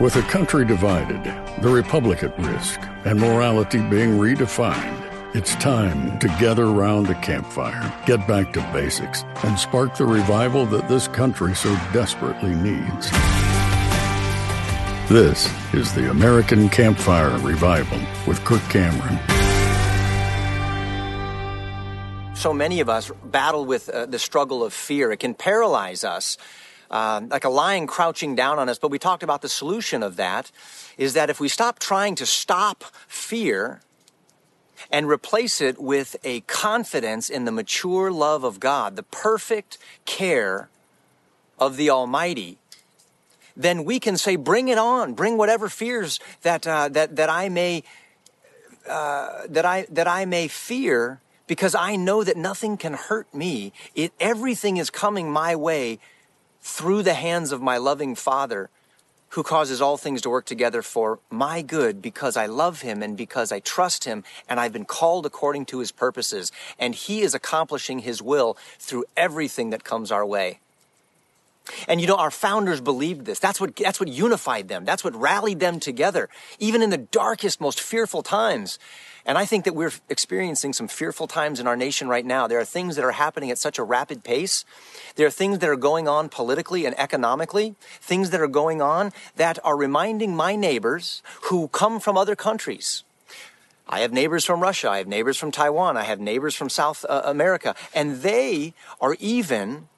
With a country divided, the republic at risk, and morality being redefined, it's time to gather round the campfire, get back to basics, and spark the revival that this country so desperately needs. This is the American Campfire Revival with Kirk Cameron. So many of us battle with uh, the struggle of fear. It can paralyze us uh, like a lion crouching down on us. But we talked about the solution of that is that if we stop trying to stop fear and replace it with a confidence in the mature love of God, the perfect care of the Almighty, then we can say, "Bring it on! Bring whatever fears that uh, that that I may uh, that I that I may fear." Because I know that nothing can hurt me. It, everything is coming my way through the hands of my loving Father who causes all things to work together for my good because I love him and because I trust him and I've been called according to his purposes. And he is accomplishing his will through everything that comes our way. And you know, our founders believed this. That's what, that's what unified them. That's what rallied them together, even in the darkest, most fearful times. And I think that we're experiencing some fearful times in our nation right now. There are things that are happening at such a rapid pace. There are things that are going on politically and economically, things that are going on that are reminding my neighbors who come from other countries. I have neighbors from Russia. I have neighbors from Taiwan. I have neighbors from South uh, America. And they are even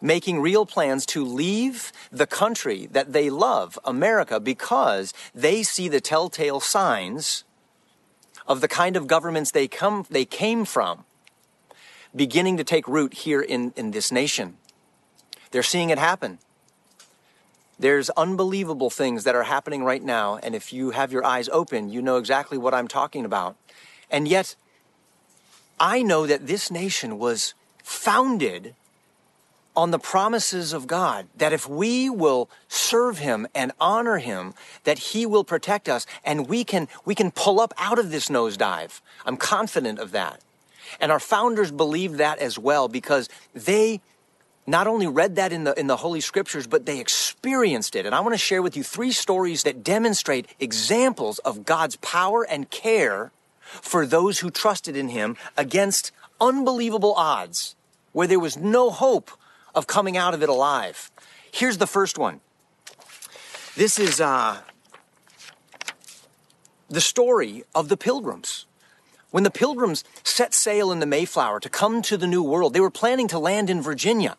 making real plans to leave the country that they love, America, because they see the telltale signs of the kind of governments they come they came from beginning to take root here in, in this nation. They're seeing it happen. There's unbelievable things that are happening right now, and if you have your eyes open, you know exactly what I'm talking about. And yet, I know that this nation was founded on the promises of God that if we will serve him and honor him that he will protect us and we can we can pull up out of this nosedive. I'm confident of that. And our founders believed that as well because they not only read that in the in the holy scriptures but they experienced it. And I want to share with you three stories that demonstrate examples of God's power and care for those who trusted in him against unbelievable odds where there was no hope of coming out of it alive. Here's the first one. This is uh, the story of the pilgrims. When the pilgrims set sail in the Mayflower to come to the New World, they were planning to land in Virginia,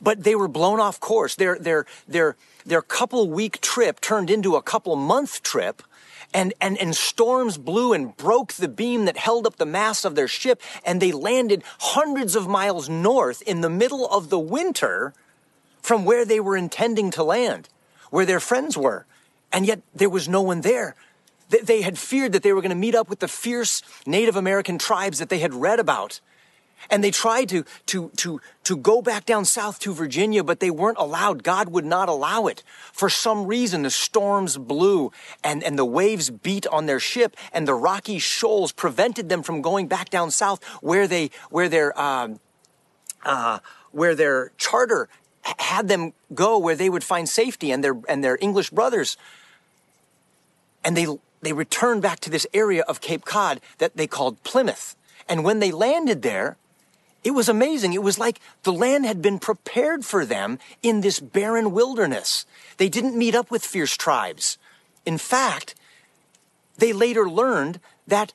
but they were blown off course. Their, their, their, their couple week trip turned into a couple month trip and, and, and storms blew and broke the beam that held up the mast of their ship, and they landed hundreds of miles north in the middle of the winter from where they were intending to land, where their friends were. And yet there was no one there. They had feared that they were going to meet up with the fierce Native American tribes that they had read about. And they tried to, to, to, to go back down south to Virginia, but they weren't allowed. God would not allow it. For some reason, the storms blew and, and the waves beat on their ship and the rocky shoals prevented them from going back down south where they, where their, uh, uh, where their charter had them go where they would find safety and their, and their English brothers. And they, they returned back to this area of Cape Cod that they called Plymouth. And when they landed there, it was amazing. It was like the land had been prepared for them in this barren wilderness. They didn't meet up with fierce tribes. In fact, they later learned that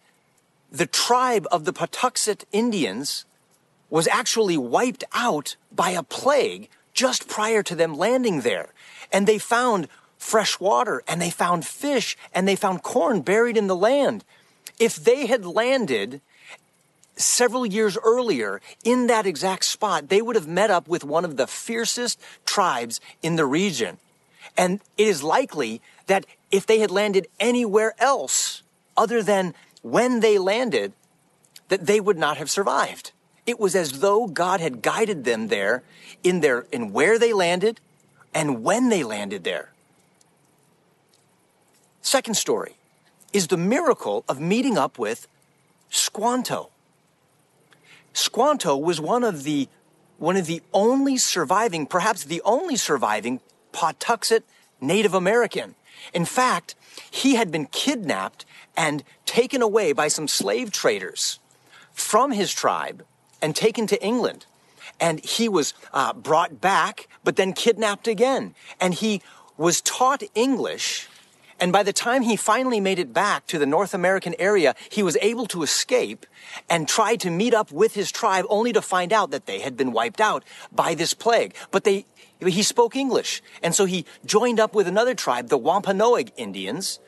the tribe of the Patuxet Indians was actually wiped out by a plague just prior to them landing there. And they found fresh water and they found fish and they found corn buried in the land. If they had landed several years earlier in that exact spot, they would have met up with one of the fiercest tribes in the region. And it is likely that if they had landed anywhere else other than when they landed, that they would not have survived. It was as though God had guided them there in their, in where they landed and when they landed there. Second story is the miracle of meeting up with Squanto. Squanto was one of the one of the only surviving, perhaps the only surviving Patuxet Native American. In fact, he had been kidnapped and taken away by some slave traders from his tribe and taken to England. And he was uh, brought back, but then kidnapped again. And he was taught English. And by the time he finally made it back to the North American area, he was able to escape and tried to meet up with his tribe only to find out that they had been wiped out by this plague. But they, he spoke English. And so he joined up with another tribe, the Wampanoag Indians,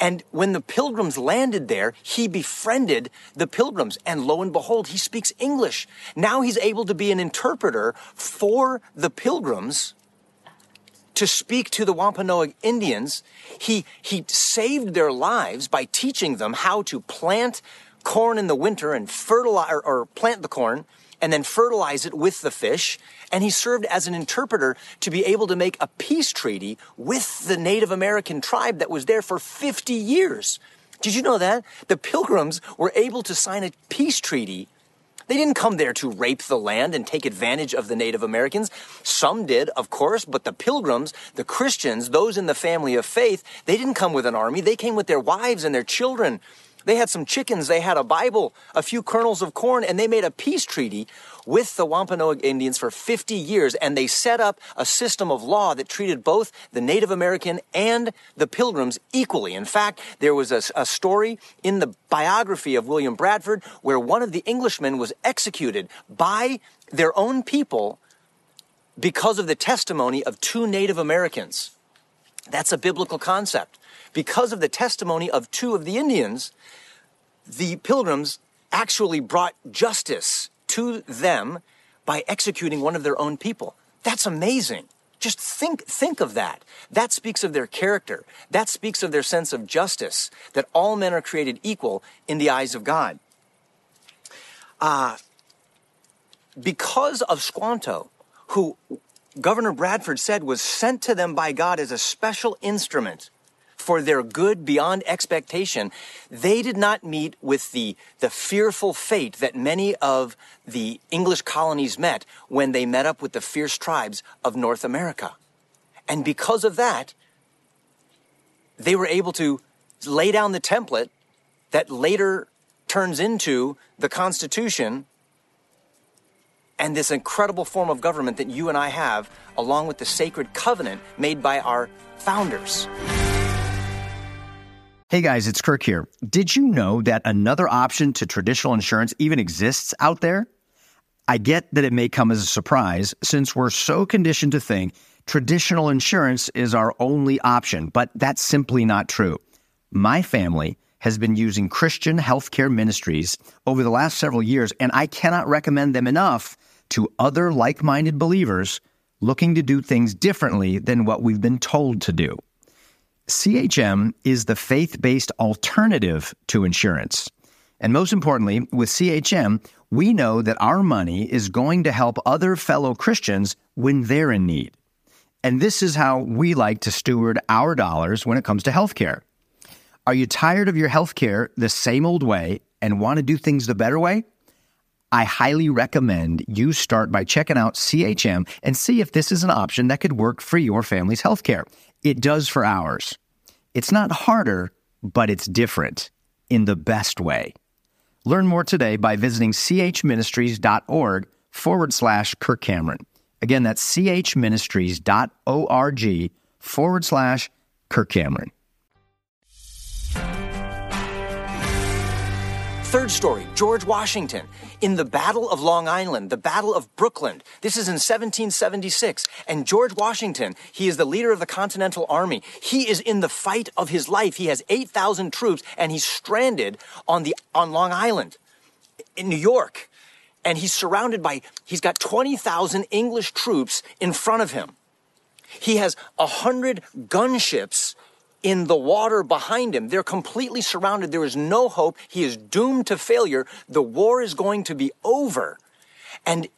and when the pilgrims landed there, he befriended the pilgrims. And lo and behold, he speaks English. Now he's able to be an interpreter for the pilgrims to speak to the Wampanoag Indians. He, he saved their lives by teaching them how to plant corn in the winter and fertilize or, or plant the corn and then fertilize it with the fish. And he served as an interpreter to be able to make a peace treaty with the Native American tribe that was there for 50 years. Did you know that? The pilgrims were able to sign a peace treaty. They didn't come there to rape the land and take advantage of the Native Americans. Some did, of course, but the pilgrims, the Christians, those in the family of faith, they didn't come with an army. They came with their wives and their children. They had some chickens, they had a Bible, a few kernels of corn, and they made a peace treaty with the Wampanoag Indians for 50 years. And they set up a system of law that treated both the Native American and the Pilgrims equally. In fact, there was a, a story in the biography of William Bradford where one of the Englishmen was executed by their own people because of the testimony of two Native Americans. That's a biblical concept. Because of the testimony of two of the Indians, the pilgrims actually brought justice to them by executing one of their own people. That's amazing. Just think, think of that. That speaks of their character. That speaks of their sense of justice, that all men are created equal in the eyes of God. Uh, because of Squanto, who Governor Bradford said was sent to them by God as a special instrument for their good beyond expectation, they did not meet with the, the fearful fate that many of the English colonies met when they met up with the fierce tribes of North America. And because of that, they were able to lay down the template that later turns into the Constitution and this incredible form of government that you and I have, along with the sacred covenant made by our founders. Hey guys, it's Kirk here. Did you know that another option to traditional insurance even exists out there? I get that it may come as a surprise since we're so conditioned to think traditional insurance is our only option, but that's simply not true. My family has been using Christian healthcare ministries over the last several years, and I cannot recommend them enough to other like minded believers looking to do things differently than what we've been told to do. CHM is the faith based alternative to insurance. And most importantly, with CHM, we know that our money is going to help other fellow Christians when they're in need. And this is how we like to steward our dollars when it comes to healthcare. Are you tired of your healthcare the same old way and want to do things the better way? I highly recommend you start by checking out CHM and see if this is an option that could work for your family's healthcare. It does for ours. It's not harder, but it's different in the best way. Learn more today by visiting chministries.org forward slash Kirk Cameron. Again, that's chministries.org forward slash Kirk Cameron. Third story George Washington in the Battle of Long Island, the Battle of Brooklyn. This is in 1776. And George Washington, he is the leader of the Continental Army. He is in the fight of his life. He has 8,000 troops and he's stranded on, the, on Long Island in New York. And he's surrounded by, he's got 20,000 English troops in front of him. He has 100 gunships in the water behind him. They're completely surrounded. There is no hope. He is doomed to failure. The war is going to be over. And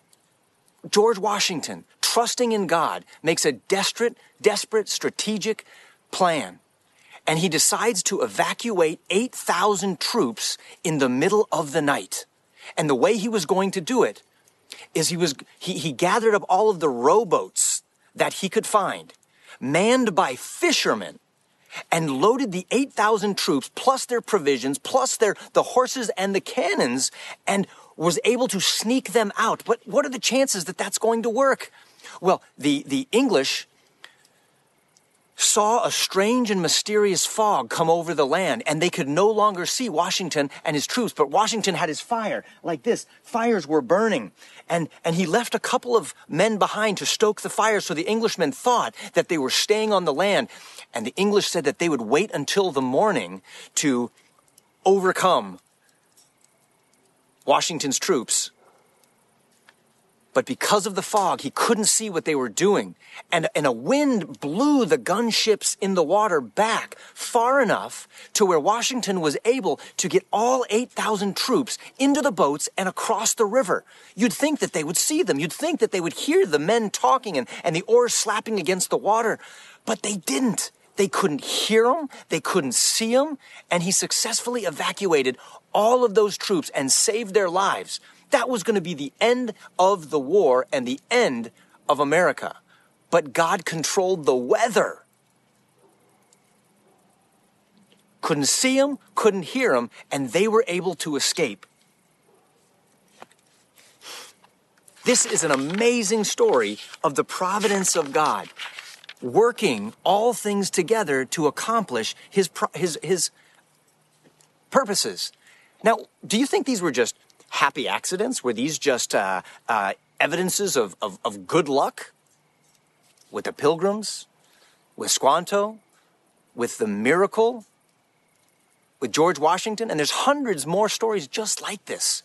George Washington, trusting in God, makes a desperate, desperate strategic plan. And he decides to evacuate 8,000 troops in the middle of the night. And the way he was going to do it is he was, he, he gathered up all of the rowboats that he could find, manned by fishermen and loaded the 8,000 troops plus their provisions, plus their, the horses and the cannons, and was able to sneak them out. But what are the chances that that's going to work? Well, the, the English saw a strange and mysterious fog come over the land, and they could no longer see Washington and his troops. But Washington had his fire like this. Fires were burning. And, and he left a couple of men behind to stoke the fire, so the Englishmen thought that they were staying on the land. And the English said that they would wait until the morning to overcome Washington's troops but because of the fog, he couldn't see what they were doing. And, and a wind blew the gunships in the water back far enough to where Washington was able to get all 8,000 troops into the boats and across the river. You'd think that they would see them. You'd think that they would hear the men talking and, and the oars slapping against the water. But they didn't. They couldn't hear them. They couldn't see them. And he successfully evacuated all of those troops and saved their lives. That was going to be the end of the war and the end of America. But God controlled the weather. Couldn't see them, couldn't hear them, and they were able to escape. This is an amazing story of the providence of God working all things together to accomplish his, his, his purposes. Now, do you think these were just happy accidents? Were these just uh, uh, evidences of, of, of good luck with the pilgrims, with Squanto, with the miracle, with George Washington? And there's hundreds more stories just like this.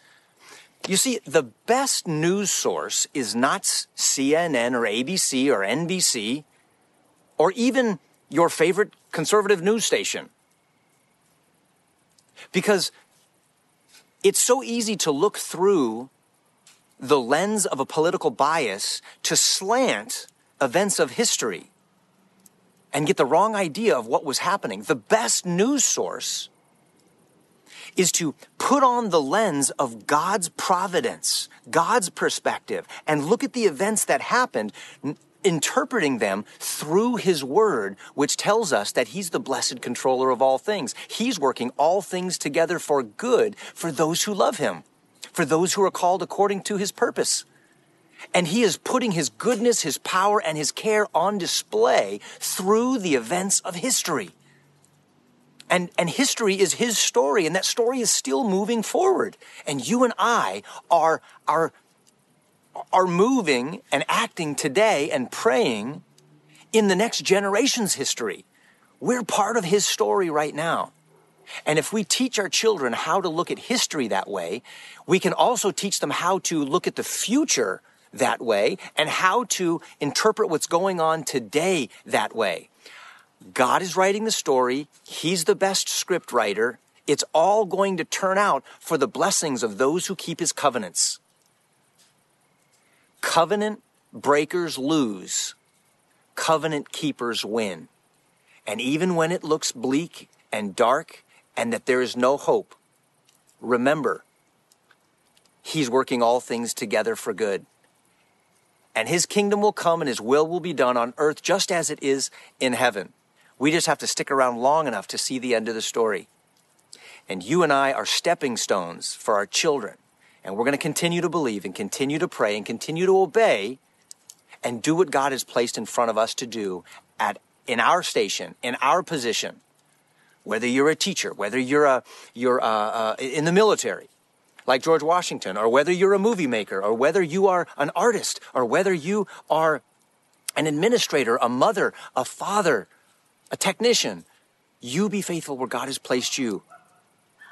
You see, the best news source is not CNN or ABC or NBC or even your favorite conservative news station. Because it's so easy to look through the lens of a political bias to slant events of history and get the wrong idea of what was happening. The best news source is to put on the lens of God's providence, God's perspective, and look at the events that happened interpreting them through his word, which tells us that he's the blessed controller of all things. He's working all things together for good for those who love him, for those who are called according to his purpose. And he is putting his goodness, his power, and his care on display through the events of history. And, and history is his story, and that story is still moving forward. And you and I are, are are moving and acting today and praying in the next generation's history. We're part of his story right now. And if we teach our children how to look at history that way, we can also teach them how to look at the future that way and how to interpret what's going on today that way. God is writing the story. He's the best script writer. It's all going to turn out for the blessings of those who keep his covenants. Covenant breakers lose, covenant keepers win. And even when it looks bleak and dark and that there is no hope, remember, He's working all things together for good. And His kingdom will come and His will will be done on earth just as it is in heaven. We just have to stick around long enough to see the end of the story. And you and I are stepping stones for our children and we're going to continue to believe and continue to pray and continue to obey and do what God has placed in front of us to do at in our station, in our position. Whether you're a teacher, whether you're a you're a, uh, in the military, like George Washington, or whether you're a movie maker, or whether you are an artist, or whether you are an administrator, a mother, a father, a technician, you be faithful where God has placed you,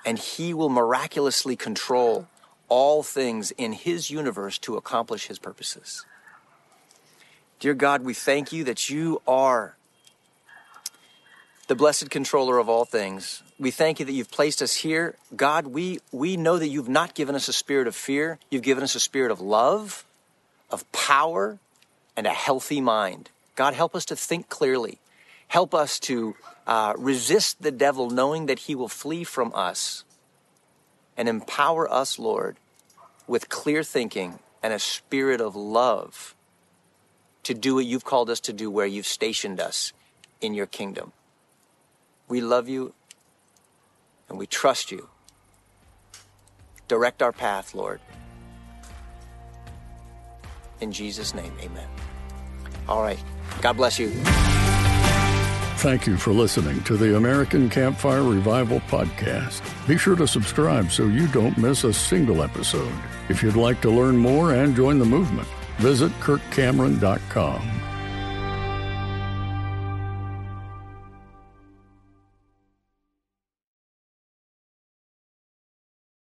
and He will miraculously control all things in His universe to accomplish His purposes. Dear God, we thank you that you are the blessed controller of all things. We thank you that you've placed us here. God, we, we know that you've not given us a spirit of fear. You've given us a spirit of love, of power, and a healthy mind. God, help us to think clearly. Help us to uh, resist the devil, knowing that he will flee from us. And empower us, Lord, with clear thinking and a spirit of love to do what you've called us to do where you've stationed us in your kingdom. We love you and we trust you. Direct our path, Lord. In Jesus' name, amen. All right. God bless you. Thank you for listening to the American Campfire Revival Podcast. Be sure to subscribe so you don't miss a single episode. If you'd like to learn more and join the movement, visit kirkcameron.com.